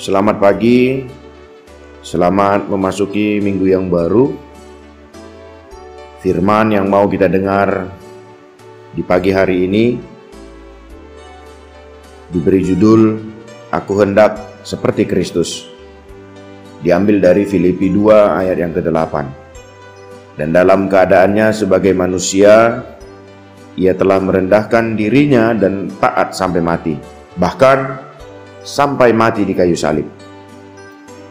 Selamat pagi, selamat memasuki minggu yang baru. Firman yang mau kita dengar di pagi hari ini diberi judul Aku hendak seperti Kristus. Diambil dari Filipi 2 ayat yang ke-8. Dan dalam keadaannya sebagai manusia, ia telah merendahkan dirinya dan taat sampai mati. Bahkan sampai mati di kayu salib.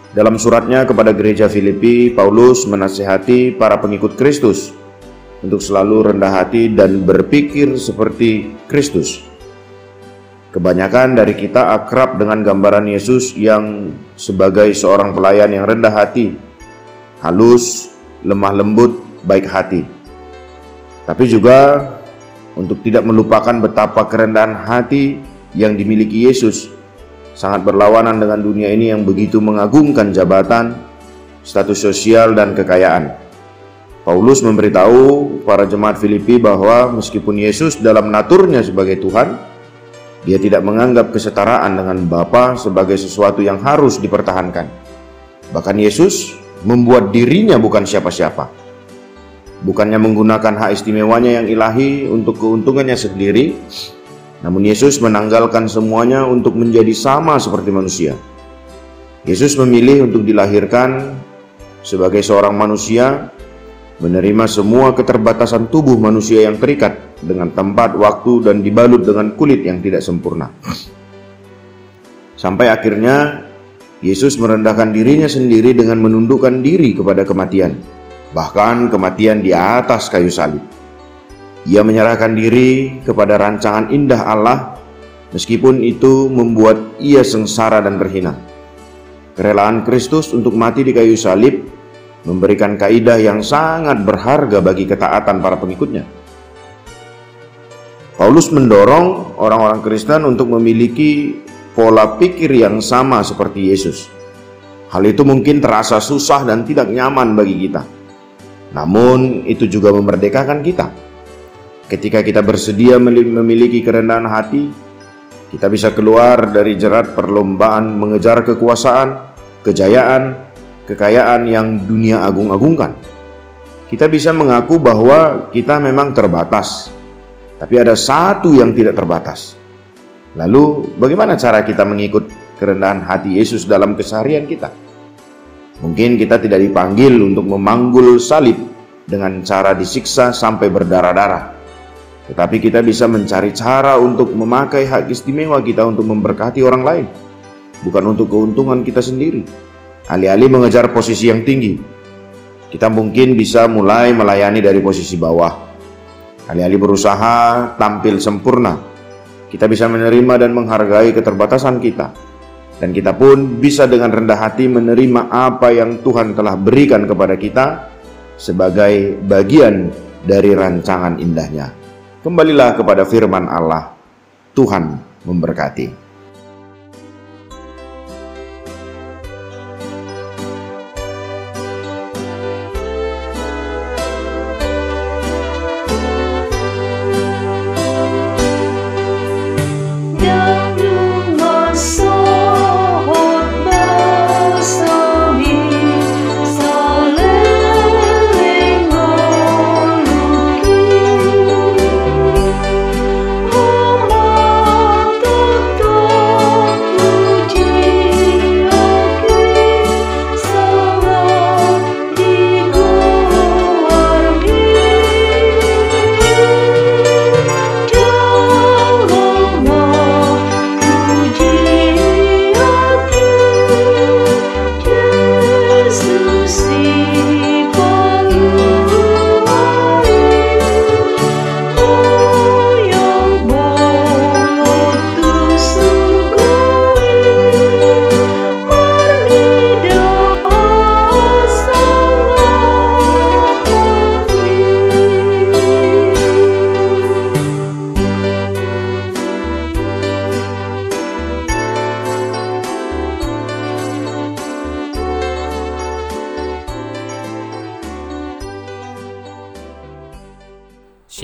Dalam suratnya kepada gereja Filipi, Paulus menasihati para pengikut Kristus untuk selalu rendah hati dan berpikir seperti Kristus. Kebanyakan dari kita akrab dengan gambaran Yesus yang sebagai seorang pelayan yang rendah hati, halus, lemah lembut, baik hati. Tapi juga untuk tidak melupakan betapa kerendahan hati yang dimiliki Yesus sangat berlawanan dengan dunia ini yang begitu mengagungkan jabatan, status sosial, dan kekayaan. Paulus memberitahu para jemaat Filipi bahwa meskipun Yesus dalam naturnya sebagai Tuhan, dia tidak menganggap kesetaraan dengan Bapa sebagai sesuatu yang harus dipertahankan. Bahkan Yesus membuat dirinya bukan siapa-siapa. Bukannya menggunakan hak istimewanya yang ilahi untuk keuntungannya sendiri, namun Yesus menanggalkan semuanya untuk menjadi sama seperti manusia. Yesus memilih untuk dilahirkan sebagai seorang manusia, menerima semua keterbatasan tubuh manusia yang terikat dengan tempat, waktu, dan dibalut dengan kulit yang tidak sempurna. Sampai akhirnya Yesus merendahkan dirinya sendiri dengan menundukkan diri kepada kematian, bahkan kematian di atas kayu salib. Ia menyerahkan diri kepada rancangan indah Allah, meskipun itu membuat ia sengsara dan terhina. Kerelaan Kristus untuk mati di kayu salib memberikan kaidah yang sangat berharga bagi ketaatan para pengikutnya. Paulus mendorong orang-orang Kristen untuk memiliki pola pikir yang sama seperti Yesus. Hal itu mungkin terasa susah dan tidak nyaman bagi kita. Namun, itu juga memerdekakan kita. Ketika kita bersedia memiliki kerendahan hati, kita bisa keluar dari jerat perlombaan mengejar kekuasaan, kejayaan, kekayaan yang dunia agung-agungkan. Kita bisa mengaku bahwa kita memang terbatas, tapi ada satu yang tidak terbatas. Lalu, bagaimana cara kita mengikut kerendahan hati Yesus dalam keseharian kita? Mungkin kita tidak dipanggil untuk memanggul salib dengan cara disiksa sampai berdarah-darah. Tetapi kita bisa mencari cara untuk memakai hak istimewa kita untuk memberkati orang lain, bukan untuk keuntungan kita sendiri. Alih-alih mengejar posisi yang tinggi, kita mungkin bisa mulai melayani dari posisi bawah Alih-alih berusaha tampil sempurna, kita bisa menerima dan menghargai keterbatasan kita. Dan kita pun bisa dengan rendah hati menerima apa yang Tuhan telah berikan kepada kita sebagai bagian dari rancangan indahnya. Kembalilah kepada firman Allah. Tuhan memberkati. to see.